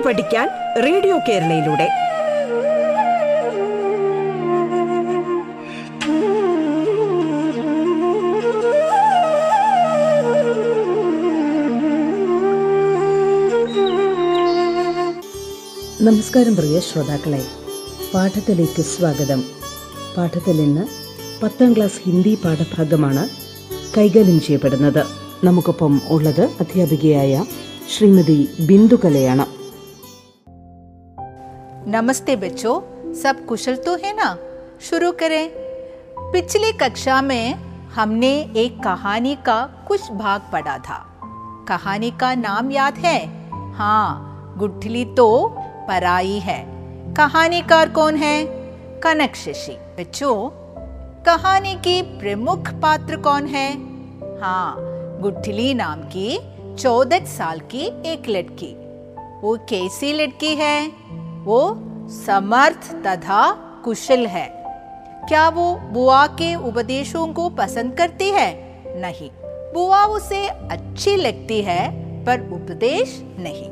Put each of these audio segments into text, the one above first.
പാട്ട് പഠിക്കാൻ റേഡിയോ കേരളയിലൂടെ. നമസ്കാരം പ്രിയ ശ്രോതാക്കളെ. പാഠത്തിലേക്ക് സ്വാഗതം. പാഠത്തിൽ ഇന്ന് പത്താം ക്ലാസ് ഹിന്ദി പാഠഭാഗമാണ് കൈകാര്യം ചെയ്യപ്പെടുന്നത്. നമുക്കൊപ്പം ഉള്ളത് അധ്യാപികയായ ശ്രീമതി ബിന്ദുകലയാണ്. नमस्ते बच्चों, सब कुशल तो है ना? शुरू करें। पिछली कक्षा में हमने एक कहानी का कुछ भाग पढ़ा था। कहानी का नाम याद है? हाँ गुठली तो पराई है। कहानीकार कौन है? कनक शशि। बच्चों, कहानी की प्रमुख पात्र कौन है? हाँ गुठली नाम की चौदह साल की एक लड़की। वो कैसी लड़की है? वो समर्थ तथा कुशल है। क्या वो बुआ के उपदेशों को पसंद करती है? नहीं। बुआ उसे अच्छी लगती है, पर उपदेश नहीं।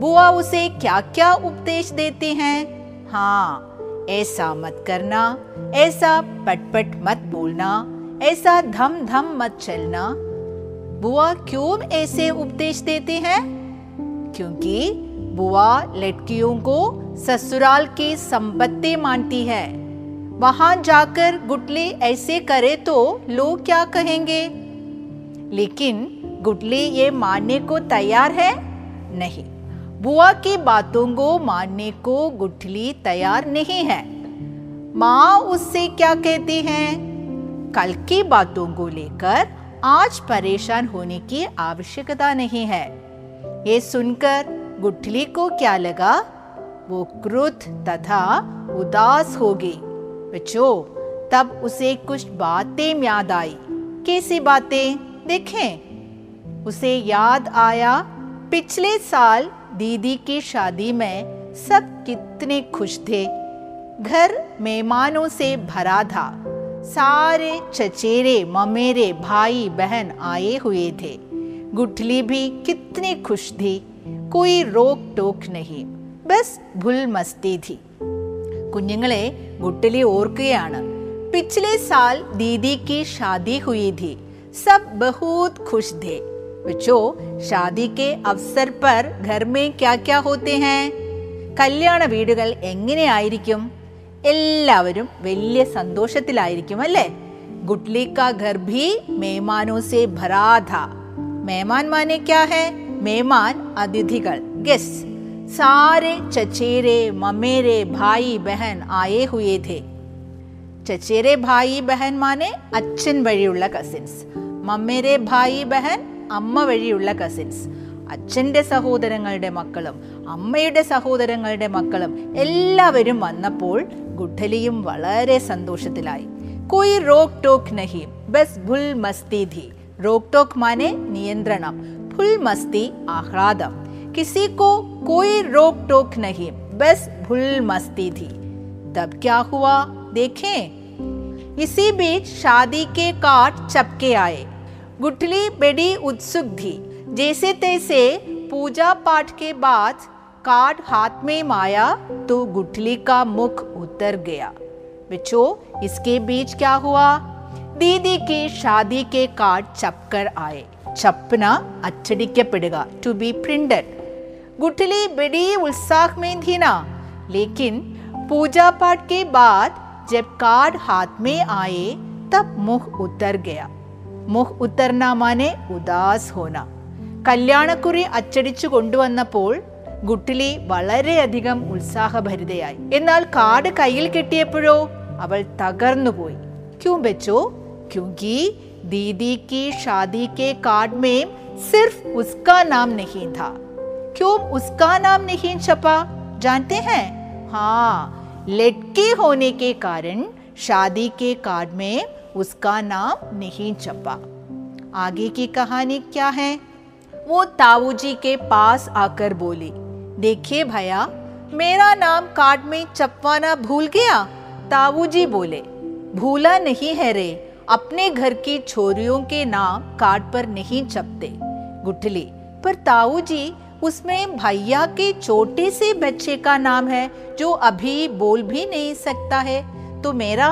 बुआ उसे क्या क्या उपदेश देते हैं? हाँ ऐसा मत करना, ऐसा पटपट मत बोलना, ऐसा धम धम मत चलना। बुआ क्यों ऐसे उपदेश देते हैं? क्योंकि बुआ लड़कियों को ससुराल की संपत्ति मानती है। वहाँ जाकर गुटली ऐसे करे तो लोग क्या कहेंगे? लेकिन गुटली ये मानने को तैयार है? नहीं। बुआ की बातों को मानने को गुटली तैयार नहीं है। माँ उससे क्या कहती हैं? कल की बातों को लेकर आज परेशान होने की आवश्यकता नहीं है। ये सुनकर गुठली को क्या लगा? वो क्रुद्ध तथा उदास हो गई। बच्चों, तब उसे कुछ बातें याद आई। कैसी बातें? देखें। उसे याद आया, पिछले साल दीदी की शादी में सब कितने खुश थे। घर मेहमानों से भरा था। सारे चचेरे, ममेरे भाई बहन आए हुए थे। गुठली भी कितनी खुश थी। कोई रोक टोक नहीं बस भुल मस्ती थी കുഞ്ഞുങ്ങളെ ഗുട്ടലി ഓർക്കുകയാണ് पिछले साल दीदी की शादी हुई थी सब बहुत खुश थे बच्चों शादी के अवसर पर घर में क्या क्या होते हैं കല്യാണ വീടുകൾ എങ്ങനെയായിരിക്കും എല്ലാവരും വലിയ സന്തോഷത്തിലായിരിക്കും അല്ലേ गुटली का घर भी मेहमानों से भरा था मेहमान माने क्या है മേമാൻ അതിഥികൾ. ഗസ്. സാരെ ചച്ചേരെ മമേരെ ഭായി ബഹൻ ആയേ ഹുയേ ചച്ചേരെ ഭായി ബഹൻ മാനെ അച്ഛൻ വഴിയുള്ള കസിൻസ് മമ്മേരെ ഭായി ബഹൻ അമ്മ വഴിയുള്ള കസിൻസ് അച്ഛന്റെ സഹോദരങ്ങളുടെ മക്കളും അമ്മയുടെ സഹോദരങ്ങളുടെ മക്കളും എല്ലാവരും വന്നപ്പോൾ ഗുഡലിയും വളരെ സന്തോഷത്തിലായി. കോയി റോക്ക് ടോക്ക് നഹി. ബസ് ഭുൽ മസ്തി ധി റോക്ക് ടോക്ക് മാനെ നിയന്ത്രണം. फुल मस्ती आह्लादम। किसी को कोई रोक टोक नहीं, बस भुल मस्ती थी। तब क्या हुआ, देखें। इसी बीच शादी के कार्ड चपके आए। गुठली बड़ी उत्सुक थी। जैसे तैसे पूजा पाठ के बाद कार्ड हाथ में माया तो गुठली का मुख उतर गया। बच्चों इसके बीच क्या हुआ? दीदी की शादी के कार्ड चपकर आए। ചപ്പന അച്ചടിക്കപ്പെടുക ടു ബി പ്രിന്റഡ് ഗുട്ടലി ബഡി ഉത്സാഹ് ലേക്കിൻ पूजा पाठ के बाद जब कार्ड हाथ में आए तब मुख उतर മുഹ് ഉത്തർനാ മാനെ ഉദാസ് ഹോന. കല്യാണക്കുറി അച്ചടിച്ചു കൊണ്ടുവന്നപ്പോൾ ഗുട്ടിലി വളരെയധികം ഉത്സാഹഭരിതയായി. എന്നാൽ കാർഡ് കയ്യിൽ കെട്ടിയപ്പോഴോ അവൾ തകർന്നുപോയി. ക്യൂം വെച്ചോ ക്യൂങ്കി दीदी की शादी के कार्ड में सिर्फ़ उसका नाम नहीं था। क्यों उसका नाम नहीं छपा? जानते हैं? हाँ लड़की होने के कारण शादी के कार्ड में उसका नाम नहीं छपा। आगे की कहानी क्या है? वो ताऊ जी के पास आकर बोली, देखिए भैया, मेरा नाम कार्ड में छपवाना भूल गया? ताऊ जी बोले, भूला नहीं है रे। अपने घर की छोरियों के नाम कार्ड पर नहीं छपते गुठली, पर ताऊ जी, उसमें भैया के छोटे से बच्चे का नाम है, जो अभी बोल भी नहीं सकता है। तो मेरा?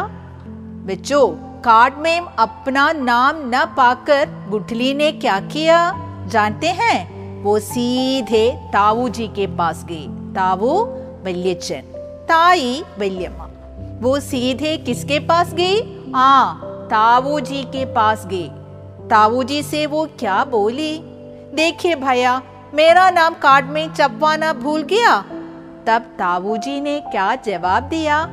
बच्चों कार्ड में अपना नाम न पाकर गुठली ने क्या किया? जानते हैं? वो सीधे ताऊ जी के पास गई। ताऊ वल्यचन ताई वल्यम्मा वो सीधे किसके पास गई? हाँ ताऊ जी के पास गई ताऊ जी से वो क्या बोली देखिए भैया मेरा नाम कार्ड में चपवाना भूल गया तब ताऊ जी ने क्या जवाब दिया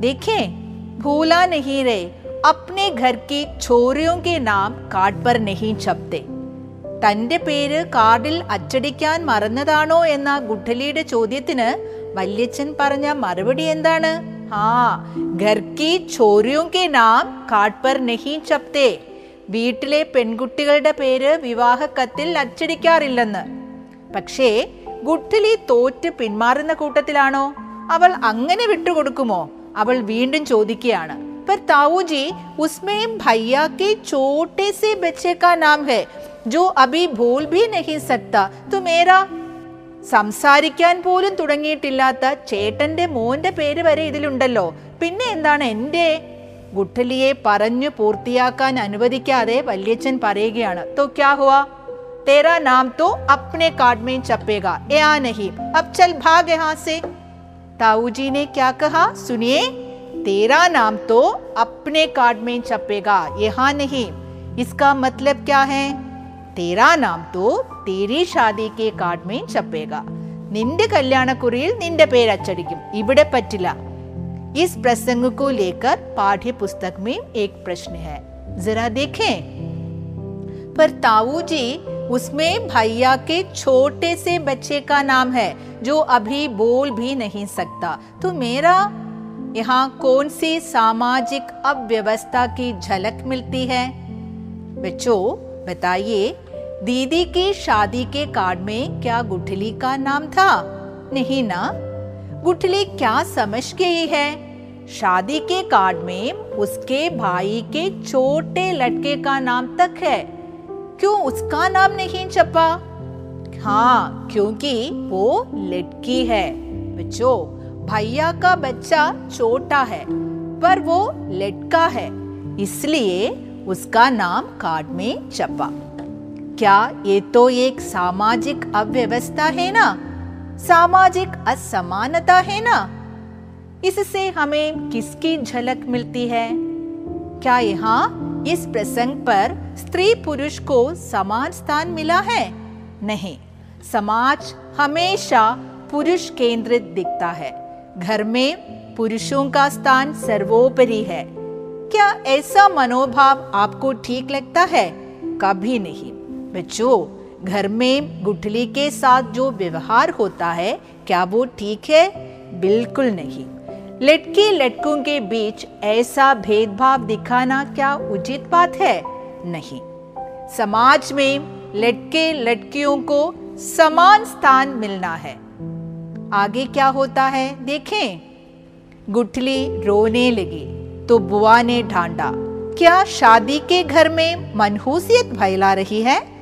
देखें भूला नहीं रहे अपने घर की छोरियों के नाम कार्ड पर नहीं छपते തന്റെ പേര് കാർഡിൽ അച്ചടിക്കാൻ മറന്നതാണോ എന്ന ഗുഡ്ഡലിയുടെ ചോദ്യത്തിന് വല്യച്ഛൻ പറഞ്ഞ മറുപടി എന്താണ് ആ ഘർക്കി ചോരിയും കെ നാം കാർഡ് പർ നഹി ചപ്തേ വീട്ടിലെ പെൺകുട്ടികളുടെ പേര് വിവാഹ കത്തിൽ അച്ചടിക്കാറില്ലെന്ന് പക്ഷേ ഗുഡ്ഡലി തോറ്റ് പിന്മാറുന്ന കൂട്ടത്തിലാണോ അവൾ അങ്ങനെ വിട്ടുകൊടുക്കുമോ അവൾ വീണ്ടും ചോദിക്കുകയാണ് पर ताऊ जी उसमें भैया के छोटे से बच्चे का नाम है जो अभी भूल भी नहीं सकता तो मेरा സംസാരിക്കാൻ പോലും തുടങ്ങിയിട്ടില്ലാത്ത ചേട്ടന്റെ മോന്റെ പേര് വരെ ഇതിലുണ്ടല്ലോ പിന്നെ എന്താണ് എന്റെ ഗുട്ടലിയെ പറഞ്ഞു പൂർത്തിയാക്കാൻ അനുവദിക്കാതെ വല്യച്ഛൻ പറയുകയാണ് तो क्या हुआ तेरा नाम तो अपने कार्ड में छपेगा या नहीं अब चल भाग यहाँ से ताऊ जी ने क्या कहा सुनिए तेरा नाम तो अपने कार्ड में छपेगा यहाँ नहीं इसका मतलब क्या है तेरा नाम तो तेरी शादी के कार्ड में छपेगा നിന്റെ കല്യാണക്കുറിയിൽ നിന്റെ പേര് അച്ചടിക്കും ഇവിടെ പറ്റില്ല इस प्रसंग को लेकर पाठ्य पुस्तक में एक प्रश्न है जरा देखें पर ताऊ जी उसमें भैया के छोटे से बच्चे का नाम है जो अभी बोल भी नहीं सकता तो मेरा यहाँ कौन सी सामाजिक अव्यवस्था की झलक मिलती है बच्चों बताइए दीदी की शादी के कार्ड में क्या गुठली का नाम था? नहीं ना। गुठली क्या समझ गई है? शादी के कार्ड में उसके भाई के छोटे लड़के का नाम तक है। क्यों उसका नाम नहीं छपा? हाँ क्योंकि वो लड़की है। बच्चों, भैया का बच्चा छोटा है, पर वो लड़का है, इसलिए उसका नाम कार्ड में छपा। क्या ये तो एक सामाजिक अव्यवस्था है ना? सामाजिक असमानता है ना? इससे हमें किसकी झलक मिलती है? क्या यहाँ इस प्रसंग पर स्त्री पुरुष को समान स्थान मिला है? नहीं, समाज हमेशा पुरुष केंद्रित दिखता है। घर में पुरुषों का स्थान सर्वोपरि है। क्या ऐसा मनोभाव आपको ठीक लगता है? कभी नहीं। बच्चों, घर में गुठली के साथ जो व्यवहार होता है, क्या वो ठीक है? बिल्कुल नहीं। लड़के लड़कों के बीच ऐसा भेदभाव दिखाना क्या उचित बात है? नहीं। समाज में लड़के लड़कियों को समान स्थान मिलना है। आगे क्या होता है, देखें। गुठली रोने लगी तो बुआ ने ढांडा, क्या शादी के घर में मनहूसियत फैला रही है?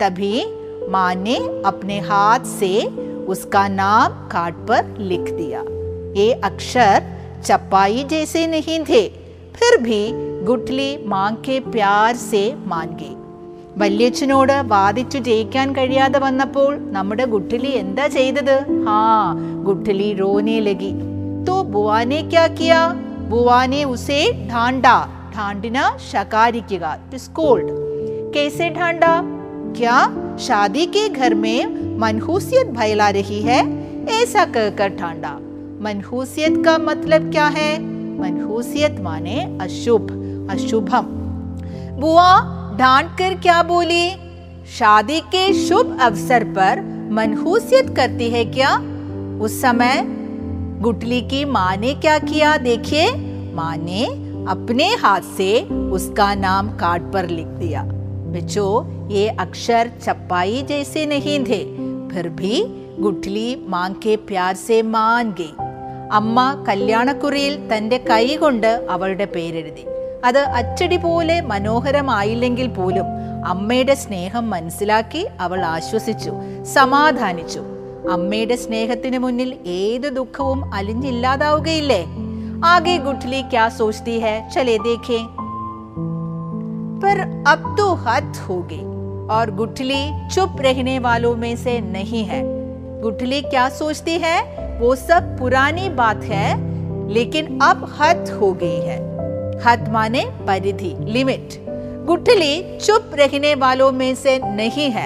तभी माँ ने अपने हाथ से उसका नाम कार्ड पर लिख दिया ये अक्षर चपाई जैसे नहीं थे फिर भी ഗുട്ട്ലി മാങ്കെ പ്യാർ സേ മാൻകെ വല്യച്ഛനോട് വാദിച്ചു ജയിക്കാൻ കഴിയാതെ വന്നപ്പോൾ നമ്മുടെ ഗുട്ടിലി എന്താ ചെയ്തത് ഹാ ഗുട്ടിലി റോനെ ലഗി തോ ബുവാനെ ക്യാ കിയാ ബുവാനെ ഉസേ ഠാണ്ട ഠാണ്ടിന ശകാരിക്കുക സ്കോൾഡ് കേസെ ഠാണ്ട क्या शादी के घर में मनहूसियत फैला रही है? ऐसा कहकर ढांडा मनहूसियत का मतलब क्या है? मनहूसियत माने अशुभ, अशुभम। बुआ, डांट कर क्या बोली? शादी के शुभ अवसर पर मनहूसियत करती है क्या? उस समय गुटली की माँ ने क्या किया? देखिए, माँ ने अपने हाथ से उसका नाम कार्ड पर लिख दिया। बच्चों ये अक्षर चपाई जैसे नहीं थे फिर भी ഗുഡ്ലി മാങ്കെ. പ്യാർസെ മാൻഗെ അമ്മ കല്യാണക്കുറിയിൽ തന്റെ കൈകൊണ്ട് അവളുടെ പേരെഴുതി. അത് അച്ചടി പോലെ മനോഹരമായില്ലെങ്കിൽ പോലും അമ്മയുടെ സ്നേഹം മനസ്സിലാക്കി അവൾ ആശ്വസിച്ചു സമാധാനിച്ചു. അമ്മയുടെ സ്നേഹത്തിന് മുന്നിൽ ഏത് ദുഃഖവും അലിഞ്ഞില്ലാതാവുകയില്ലേ? ആകെ ഗുഡ്ലി ക്യാ സോച്ചി ഹെ? ചലേ ദേഖേ. पर अब तो हद और गुठली चुप रहने वालों में से नहीं है गुठली क्या सोचती है वो सब पुरानी बात है लेकिन अब हद हो गई है हद माने परिधि लिमिट ഗുട്ടലി ചുപ് രഹിനെ വാലോ മേസെ നഹി ഹെ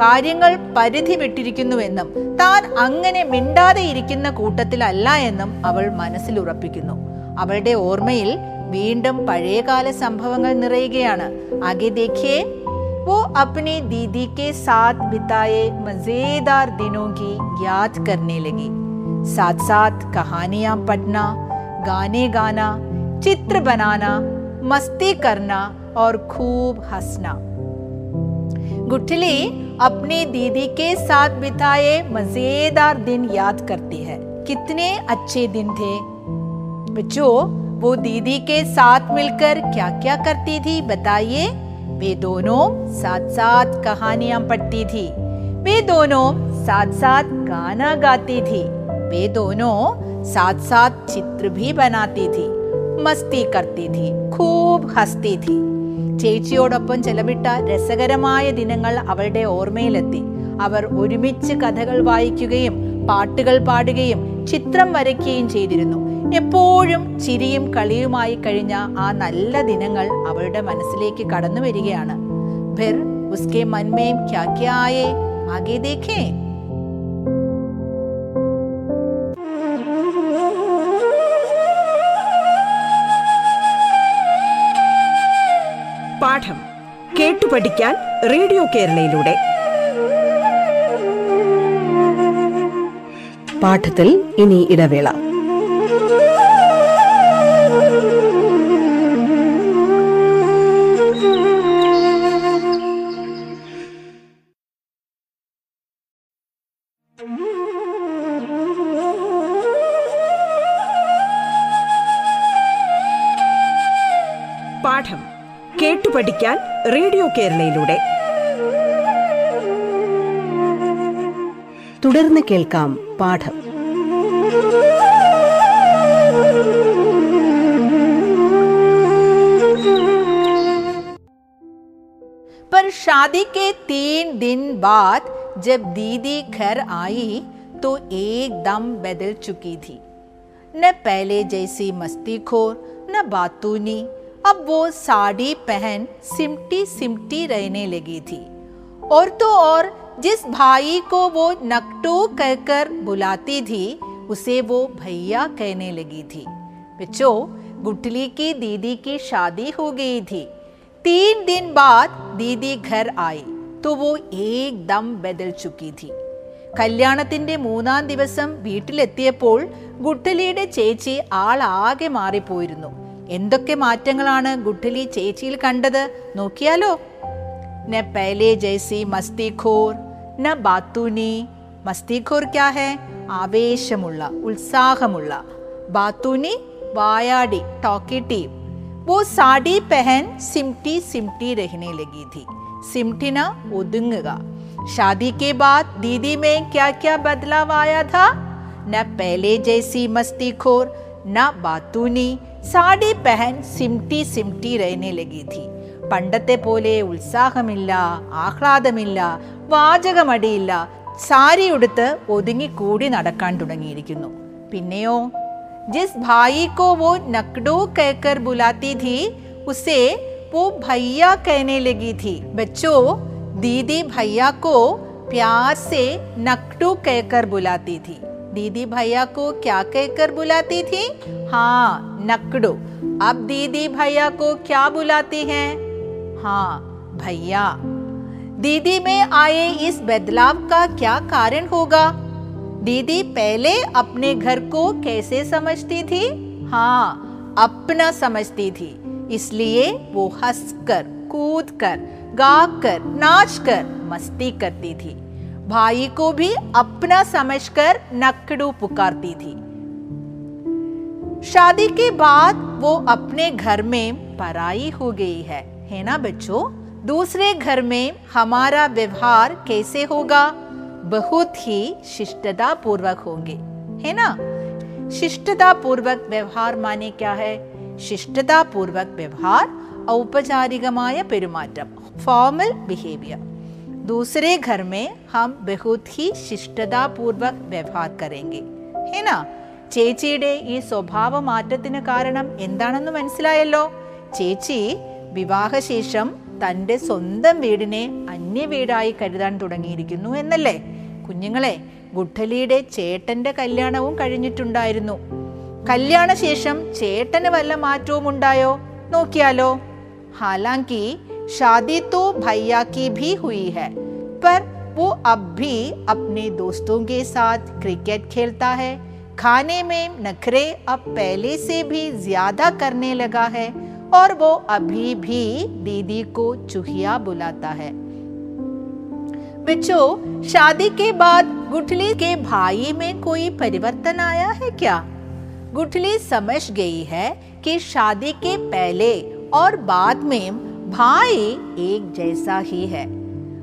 കാര്യങ്ങൾ പരിധി വിട്ടിരിക്കുന്നുവെന്നും താൻ അങ്ങനെ മിണ്ടാതെ ഇരിക്കുന്ന കൂട്ടത്തിലല്ല എന്നും അവൾ മനസ്സിൽ ഉറപ്പിക്കുന്നു അവളുടെ ഓർമ്മയിൽ വീണ്ടും പഴയകാല സംഭവങ്ങൾ നിറയുകയാണ് ആകെ ദേഖിയേ वो अपनी दीदी के साथ बिताए मज़ेदार दिनों की याद करने लगी। साथ साथ कहानियाँ पढ़ना, गाने गाना, चित्र बनाना, मस्ती करना और खूब हंसना। गुठली अपनी दीदी के साथ बिताए मज़ेदार दिन याद करती है। कितने अच्छे दिन थे। बच्चों, वो दीदी के साथ मिलकर क्या क्या करती थी, बताइए? वे दोनों साथ साथ कहानियां पढ़ती थी वे दोनों साथ साथ गाना गाती थी वे दोनों साथ साथ चित्र भी बनाती थी मस्ती करती थी खूब हंसती थी ചേച്ചിയോടൊപ്പം ചെലവിട്ട രസകരമായ ദിനങ്ങൾ അവളുടെ ഓർമ്മയിലെത്തി അവർ ഒരുമിച്ച് കഥകൾ വായിക്കുകയും പാട്ടുകൾ പാടുകയും ചിത്രം വരയ്ക്കുകയും ചെയ്തിരുന്നു എപ്പോഴും ചിരിയും കളിയുമായി കഴിഞ്ഞ ആ നല്ല ദിനങ്ങൾ അവളുടെ മനസ്സിലേക്ക് കടന്നു വരികയാണ്. ഫിർ ഉസ്കെ പാഠം കേട്ടു പഠിക്കാൻ റേഡിയോ കേരളയിലൂടെ. പാഠത്തിൽ ഇനി ഇടവേള. കേരളയിലൂടെ തുടർന്ന് കേൾക്കാം പാഠം पर शादी के तीन दिन बाद जब दीदी घर आई तो एकदम बदल चुकी थी न पहले जैसी मस्तीखोर न बातूनी अब वो साड़ी पहन सिमटी सिमटी रहने लगी थी और तो और जिस भाई को वो नकटू कहकर बुलाती थी उसे वो भैया कहने लगी थी बच्चों गुटली की दीदी की शादी हो गई थी तीन दिन बाद दीदी घर आई तो वो एकदम ബദൽ ചുക്കി थी കല്യാണത്തിന്റെ മൂന്നാം ദിവസം വീട്ടിലെത്തിയപ്പോൾ ഗുട്ടലിയുടെ ചേച്ചി ആളാകെ മാറിപ്പോയിരുന്നു എന്തൊക്കെ മാറ്റങ്ങളാണ് ഗുട്ടലി ചേച്ചിയിൽ കണ്ടത് നോക്കിയാലോ न पहले जैसी മസ്തിഖോർ ന ബാത്തൂനി മസ്തിഖോർ ക്യാ ഹെ ആവേശമുള്ള ഉത്സാഹമുള്ള ബാത്തൂനി വായാടി ടോക്കിറ്റീവ് वो साड़ी पहन सिमटी सिमटी रहने लगी थी सिमटिना ഒതുങ്ങുക शादी के बाद दीदी में क्या क्या बदलाव आया था न पहले जैसी मस्तीखोर न बातूनी സാഡി പെഹൻ സിംറ്റി സിംറ്റി രൈനെ ലഗീതി പണ്ടത്തെ പോലെ ഉത്സാഹമില്ല ആഹ്ലാദമില്ല വാചകമടിയില്ല. സാരി ഉടുത്ത് ഒതുങ്ങിക്കൂടി നടക്കാൻ തുടങ്ങിയിരിക്കുന്നു. പിന്നെയോ? ജിസ് ഭായിക്കോ വോ നക്ഡോ കേക്കർ ബുലാത്തി ധീ ഉസേ വോ ഭയ്യ കഹനെ ലഗി ധീ ബച്ചോ ദീദി ഭയ്യ കോ പ്യാർ സേ നക്ഡോ കേക്കർ ബുലാത്തി ധീ दीदी भैया को क्या कहकर बुलाती थी? हाँ नकड़ू। अब दीदी भैया को क्या बुलाती हैं? हाँ भैया। दीदी में आए इस बदलाव का क्या कारण होगा? दीदी पहले अपने घर को कैसे समझती थी? हाँ अपना समझती थी। इसलिए वो हंसकर कूद कर गाकर नाच कर मस्ती करती थी। भाई को भी अपना समझकर नकड़ू पुकारती थी। शादी के बाद वो अपने घर में पराई हो गई है है ना बच्चों? दूसरे घर में हमारा व्यवहार कैसे होगा? बहुत ही शिष्टता पूर्वक होंगे, है ना? शिष्टता पूर्वक व्यवहार माने क्या है? शिष्टता पूर्वक व्यवहार ഔപചാരികമായ पेरुमाटम फॉर्मल बिहेवियर दूसरे घर में हम बहुत ही ശിഷ്ടതാപൂർവം വ്യവഹാർ കരേങ്കെ ഹേനാ ചേച്ചിയുടെ ഈ സ്വഭാവ മാറ്റത്തിന് കാരണം എന്താണെന്ന് മനസ്സിലായല്ലോ? ചേച്ചി വിവാഹശേഷം തന്റെ സ്വന്തം വീടിനെ അന്യ വീടായി കരുതാൻ തുടങ്ങിയിരിക്കുന്നു എന്നല്ലേ? കുഞ്ഞുങ്ങളെ ഗുഡ്ഡലിയുടെ ചേട്ടന്റെ കല്യാണവും കഴിഞ്ഞിട്ടുണ്ടായിരുന്നു. കല്യാണശേഷം ചേട്ടന് വല്ല മാറ്റവും ഉണ്ടായോ? നോക്കിയാലോ? ഹാലാങ്കി ഷാദി तो भैया की भी हुई है, पर वो अब भी अपने दोस्तों के साथ क्रिकेट खेलता है। खाने में नखरे अब पहले से भी ज़्यादा करने लगा है और वो अभी भी दीदी को चुहिया बुलाता है। बच्चों, शादी के बाद गुठली के भाई में कोई परिवर्तन आया है क्या? गुठली समझ गई है कि शादी के पहले और बाद में भाई एक जैसा ही है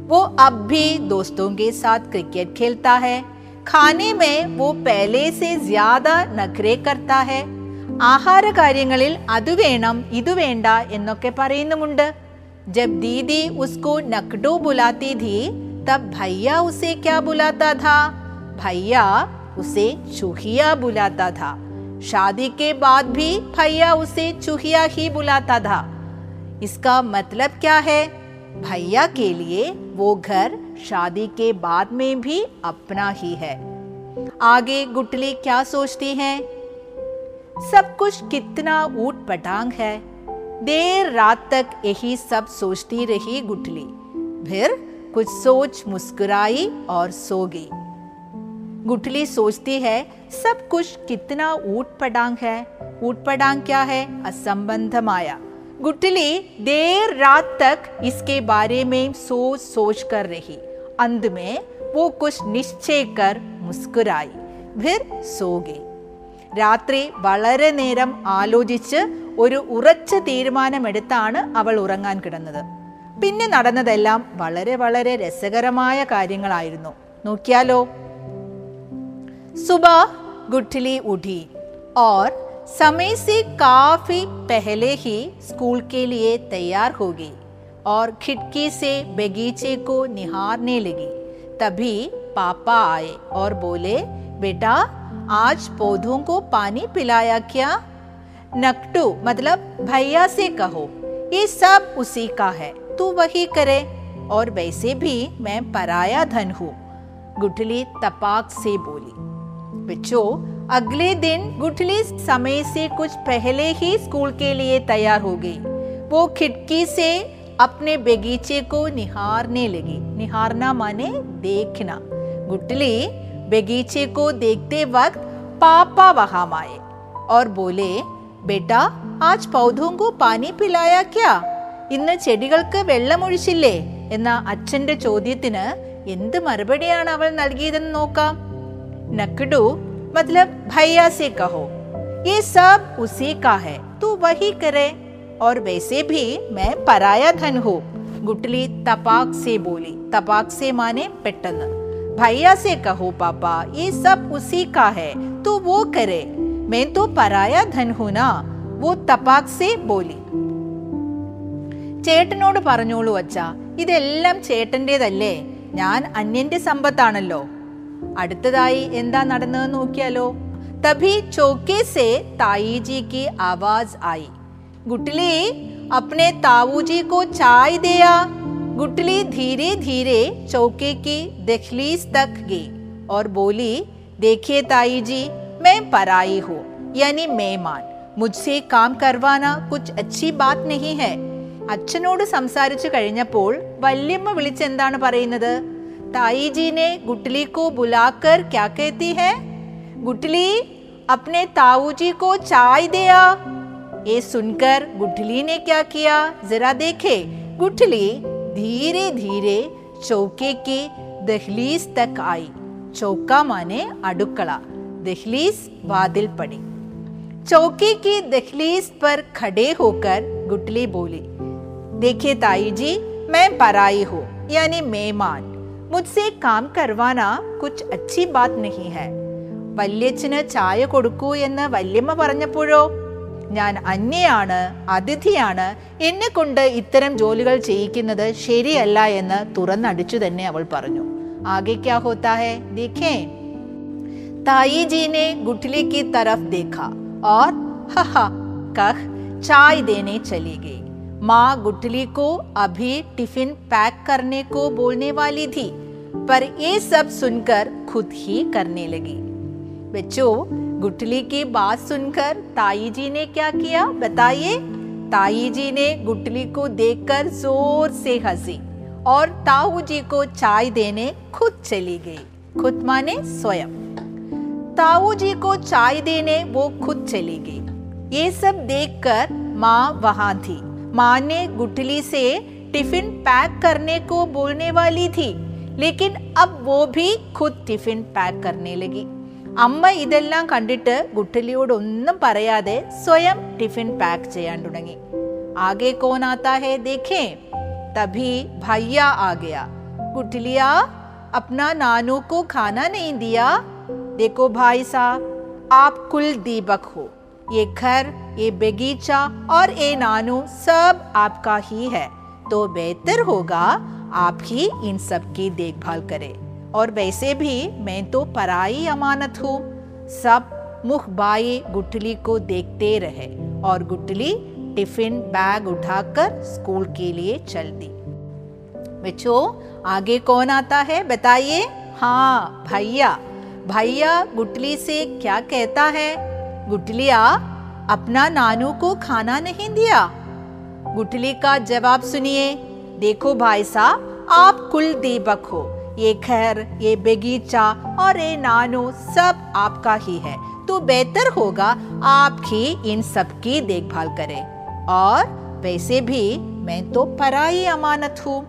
वो अब भी दोस्तों के साथ क्रिकेट खेलता है खाने में वो पहले से ज्यादा നഖരെ करता है ആഹാര കാര്യങ്ങളിൽ അത് വേണം ഇത് വേണ്ട എന്നൊക്കെ പറയുന്നുമുണ്ട് जब दीदी उसको नकडो बुलाती थी तब भैया उसे क्या बुलाता था भैया उसे चूहिया बुलाता था शादी के बाद भी भैया उसे चूहिया ही बुलाता था इसका मतलब क्या है? भैया के लिए वो घर शादी के बाद में भी अपना ही है। आगे गुटली क्या सोचती है? सब कुछ कितना ऊट पटांग है। देर रात तक यही सब सोचती रही गुटली। फिर कुछ सोच मुस्कुराई और सो गई। गुटली सोचती है, सब कुछ कितना ऊट पटांग है। ऊट पटांग क्या है? असंबंध माया। गुटली देर रात तक इसके बारे में सोच सोच कर रही अंत में वो कुछ निश्चय कर मुस्कुराई फिर सो गई രാത്രി വളരെ നേരം ആലോചിച്ച് ഒരു ഉറച്ച തീരുമാനമെടുത്താണ് അവൾ ഉറങ്ങാൻ കിടന്നത് പിന്നെ നടന്നതെല്ലാം വളരെ വളരെ രസകരമായ കാര്യങ്ങളായിരുന്നു നോക്കിയാലോ सुबह गुठली उठी और समय से काफ़ी पहले ही स्कूल के लिए तैयार हो गई और खिड़की से बगीचे को निहारने लगी। तभी पापा आए और बोले, बेटा, आज पौधों को पानी पिलाया क्या? नकटू मतलब भैया से कहो, ये सब उसी का है, तू वही करे। और वैसे भी मैं पराया धन हूँ, गुठली तपाक से बोली। बच्चों अगले दिन गुठली समय से कुछ पहले ही स्कूल के लिए तैयार हो गई वो खिड़की से अपने बगीचे को निहारने लगी निहारना माने देखना गुटली बगीचे को देखते वक्त पापा वहां आए और बोले बेटा आज पौधों को पानी पिलाया क्या ഇന്ന് ചെടികൾക്ക് വെള്ളമൊഴിച്ചില്ലേ എന്ന അച്ഛന്റെ ചോദ്യത്തിന് എന്ത് മറുപടിയാണ് അവൾ നൽകിയതെന്ന് നോക്കാം नकड़ू मतलब भैया से कहो ये सब उसी का है तू वही करे और वैसे भी मैं पराया धन हूँ गुटली तपाक से बोली तपाक से माने पेट्टन भैया से कहो पापा ये सब उसी का है तू वो करे मैं तो पराया धन हूँ ना वो तपाक से बोली ചേട്ടനോട് പറഞ്ഞോളൂ അച്ഛാ ഇതെല്ലാം ചേട്ടൻ്റെതല്ലേ ഞാൻ അന്യന്റെ സമ്പത്താണല്ലോ അടുത്തതായി എന്താ നടന്നത് നോക്കിയാലോ തഭി ചോക്കെ സെ തായിജി की आवाज आई गुटली अपने ताऊजी को चाय दिया गुटली धीरे धीरे चौके की दहलीज तक गई और बोली देखिए ताई जी मैं पराई हूँ यानी मेहमान मुझसे काम करवाना कुछ अच्छी बात नहीं है അച്ഛനോട് സംസാരിച്ചു കഴിഞ്ഞപ്പോൾ വല്യമ്മ വിളിച്ചെന്താണ് പറയുന്നത് ताईजीने गुटली को बुलाकर क्या कहती है? गुटली, अपने ताऊ जी को चाय दिया ये सुनकर गुटली ने क्या किया? जरा देखे। गुटली धीरे धीरे चौके की दहलीज तक आई। चौका माने अडुक्कड़ा दहलीज बादल पड़ी। चौके की दहलीज पर खड़े होकर गुटली बोली, देखे ताई जी, मैं पराई हूँ, यानी मेहमान। मुझसे काम करवाना कुछ अच्छी बात नहीं है വല്യച്ഛന് ചായ കൊടുക്കൂ എന്ന് വല്യമ്മ പറഞ്ഞപ്പോഴോ ഞാൻ അന്യയാണ് അതിഥിയാണ് എന്നെ കൊണ്ട് ഇത്തരം ജോലികൾ ചെയ്യിക്കുന്നത് ശരിയല്ല എന്ന് തുറന്നടിച്ചു തന്നെ അവൾ പറഞ്ഞു ആകെ ക്യാ ഹോത്താ ഹെ ദേഖേ ताई जी ने गुठली की तरफ देखा और हा कह चाय देने चली गई माँ गुठली को अभी टिफ़िन पैक करने को बोलने वाली थी, पर ये सब सुनकर खुद ही करने लगी। बच्चों, गुठली की बात सुनकर ताई जी ने क्या किया बताइए? ताई जी ने गुठली को देखकर ज़ोर से हँसी और ताऊ जी को चाय देने खुद चली गई। खुद माने स्वयं। ताऊ जी को चाय देने वो खुद चली गई। ये सब देखकर माँ वहाँ थी। माँ ने गुठली से टिफ़िन पैक करने को बोलने वाली थी, लेकिन अब वो भी खुद टिफ़िन पैक करने लगी। അമ്മ ഇതെല്ലാം കണ്ടിട്ട് ഗുട്ടലിയോടൊന്നും പറയാതെ സ്വയം ടിഫിൻ പാക്ക് ചെയ്യാൻ തുടങ്ങി ആകെ കോനാത്താ ഹേ ദേഖേ തഭി ഭയ്യ ആകയാ ഗുട്ടലിയ अपना नानू को खाना नहीं दिया? देखो भाई साहब, आप कुल दीपक हो। ये घर, ये बगीचा और ये नानू सब आपका ही है। तो बेहतर होगा आप ही इन सब की देखभाल करें। और वैसे भी मैं तो पराई अमानत हूँ। सब मुख बाए गुटली को देखते रहे और गुटली टिफ़िन बैग उठाकर स्कूल के लिए चल दी। बच्चों, आगे कौन आता है बताइए? हाँ भैया। भैया गुटली से क्या कहता है? गुटलिया अपना नानू को खाना नहीं दिया। गुटली का जवाब सुनिए, देखो भाई साहब, आप कुल दीपक हो। ये घर ये बगीचा और ये नानू सब आपका ही है। तो बेहतर होगा आप ही इन सब की देखभाल करें। और वैसे भी मैं तो पराई अमानत हूँ।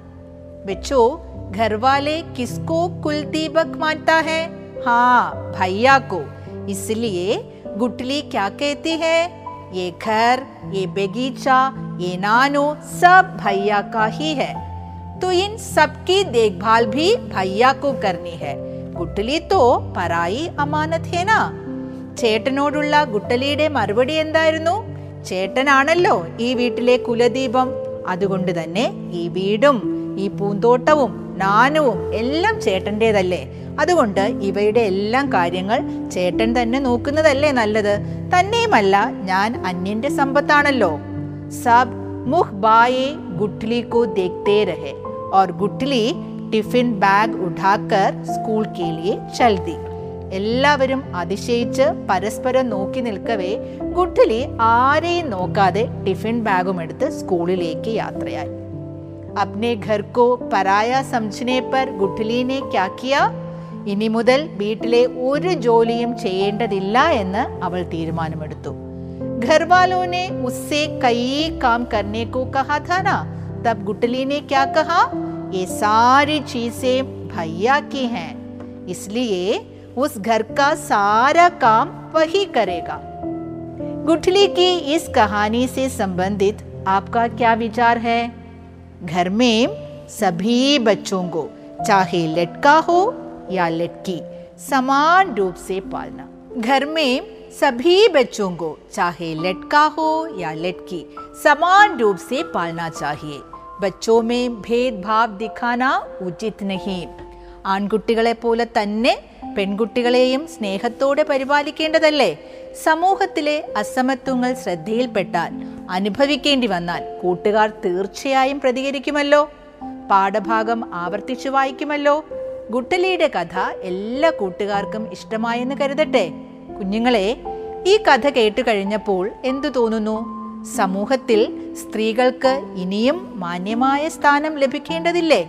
बच्चों घर वाले किसको कुल दीपक मानता है? हाँ भैया को। इसलिए गुटली क्या कहती है ये घर ये बगीचा ये नानो सब भैया का ही है तो इन सबकी देखभाल भी भैया को करनी है ഗുട്ടലി തോ പറായി അമാനത് ഹേന ചേട്ടനോടുള്ള ഗുട്ടലിയുടെ മറുപടി എന്തായിരുന്നു ചേട്ടനാണല്ലോ ഈ വീട്ടിലെ കുലദീപം അതുകൊണ്ട് തന്നെ ഈ വീടും ഈ പൂന്തോട്ടവും നാനവും എല്ലാം ചേട്ടൻ്റെതല്ലേ അതുകൊണ്ട് ഇവയുടെ എല്ലാം കാര്യങ്ങൾ ചേട്ടൻ തന്നെ നോക്കുന്നതല്ലേ നല്ലത്? തന്നെയുമല്ല ഞാൻ അന്യന്റെ സമ്പത്താണല്ലോ. സബ് മുഹ് ബായെ ഗുട്ട്ലി കോ ദേഖ്തേ രഹെ. ഓർ ഗുട്ട്ലി ടിഫിൻ ബാഗ് ഉഠാക്കർ സ്കൂൾ കേലിയെ ചൽതി. എല്ലാവരും അതിശയിച്ച് പരസ്പരം നോക്കി നിൽക്കവേ ഗുഡ്ലി ആരെയും നോക്കാതെ ടിഫിൻ ബാഗും എടുത്ത് സ്കൂളിലേക്ക് യാത്രയായി. അപ്നെ ഘർ പരായ സംജനെ പർ ഗുഡ്ലി നെ ഇനി മുതൽ വീട്ടിലെ ഒരു ജോലിയും ചെയ്യേണ്ടതില്ല എന്ന് അവൾ തീരുമാനമെടുത്തു घर वालों ने उससे कई काम करने को कहा था ना तब गुटली ने क्या कहा ये सारी चीजें भैया की हैं इसलिए उस घर का सारा काम वही करेगा गुठली की इस कहानी से संबंधित आपका क्या विचार है घर में सभी बच्चों को चाहे लटका हो या लटकी समान रूप से पालना घर में सभी बच्चों को चाहे लटका हो या लटकी समान रूप से पालना चाहिए बच्चों में भेदभाव दिखाना उचित नहीं ആൺകുട്ടികളെ പോലെ തന്നെ പെൺകുട്ടികളെയും സ്നേഹത്തോടെ പരിപാലിക്കേണ്ടതല്ലേ സമൂഹത്തിലെ അസമത്വങ്ങൾ ശ്രദ്ധയിൽപ്പെട്ടാൽ അനുഭവിക്കേണ്ടി വന്നാൽ കൂട്ടുകാർ തീർച്ചയായും പ്രതികരിക്കുമല്ലോ പാഠഭാഗം ആവർത്തിച്ചു വായിക്കുമല്ലോ ഗുട്ടലിയുടെ കഥ എല്ലാ കൂട്ടുകാർക്കും ഇഷ്ടമായെന്ന് കരുതട്ടെ കുഞ്ഞുങ്ങളെ ഈ കഥ കേട്ടു കഴിഞ്ഞപ്പോൾ എന്തു തോന്നുന്നു സമൂഹത്തിൽ സ്ത്രീകൾക്ക് ഇനിയും മാന്യമായ സ്ഥാനം ലഭിക്കേണ്ടതില്ലേ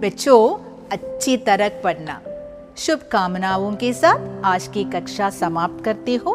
बच्चों अच्छी तरह पढ़ना शुभकामनाओं के साथ आज की कक्षा समाप्त करती हूँ